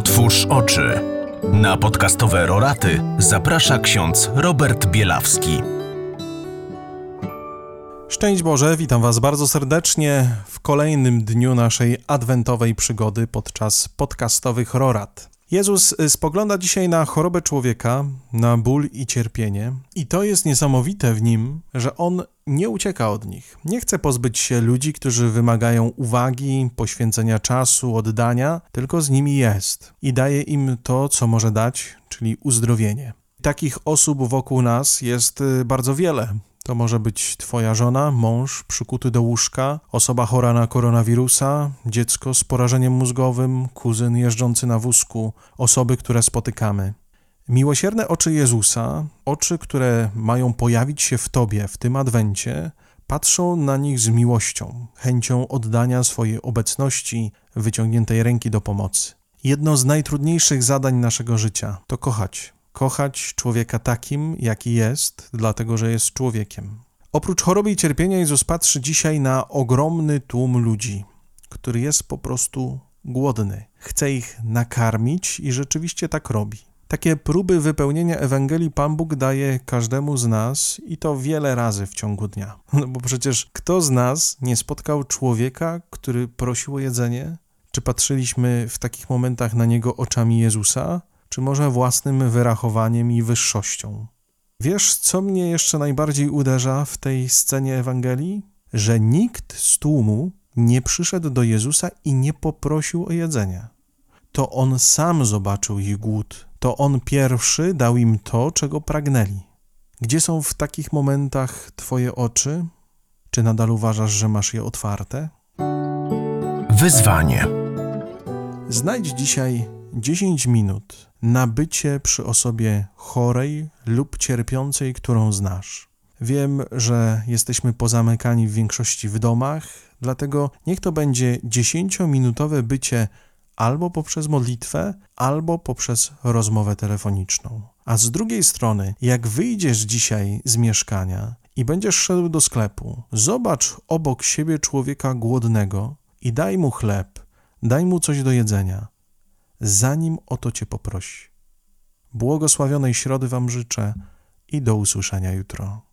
Otwórz oczy. Na podcastowe roraty zaprasza ksiądz Robert Bielawski. Szczęść Boże, witam Was bardzo serdecznie w kolejnym dniu naszej adwentowej przygody podczas podcastowych rorat. Jezus spogląda dzisiaj na chorobę człowieka, na ból i cierpienie, i to jest niesamowite w nim, że on nie ucieka od nich. Nie chce pozbyć się ludzi, którzy wymagają uwagi, poświęcenia czasu, oddania, tylko z nimi jest i daje im to, co może dać, czyli uzdrowienie. Takich osób wokół nas jest y, bardzo wiele. To może być Twoja żona, mąż przykuty do łóżka, osoba chora na koronawirusa, dziecko z porażeniem mózgowym, kuzyn jeżdżący na wózku, osoby, które spotykamy. Miłosierne oczy Jezusa, oczy, które mają pojawić się w Tobie w tym adwencie, patrzą na nich z miłością, chęcią oddania swojej obecności, wyciągniętej ręki do pomocy. Jedno z najtrudniejszych zadań naszego życia to kochać. Kochać człowieka takim, jaki jest, dlatego że jest człowiekiem. Oprócz choroby i cierpienia, Jezus patrzy dzisiaj na ogromny tłum ludzi, który jest po prostu głodny. Chce ich nakarmić i rzeczywiście tak robi. Takie próby wypełnienia Ewangelii Pan Bóg daje każdemu z nas i to wiele razy w ciągu dnia. No bo przecież kto z nas nie spotkał człowieka, który prosił o jedzenie? Czy patrzyliśmy w takich momentach na niego oczami Jezusa, czy może własnym wyrachowaniem i wyższością? Wiesz, co mnie jeszcze najbardziej uderza w tej scenie Ewangelii? Że nikt z tłumu nie przyszedł do Jezusa i nie poprosił o jedzenie. To on sam zobaczył ich głód to On pierwszy dał im to, czego pragnęli. Gdzie są w takich momentach Twoje oczy? Czy nadal uważasz, że masz je otwarte? Wyzwanie. Znajdź dzisiaj 10 minut na bycie przy osobie chorej lub cierpiącej, którą znasz. Wiem, że jesteśmy pozamykani w większości w domach, dlatego niech to będzie 10-minutowe bycie albo poprzez modlitwę, albo poprzez rozmowę telefoniczną. A z drugiej strony, jak wyjdziesz dzisiaj z mieszkania i będziesz szedł do sklepu, zobacz obok siebie człowieka głodnego i daj mu chleb, daj mu coś do jedzenia, zanim o to cię poprosi. Błogosławionej środy Wam życzę i do usłyszenia jutro.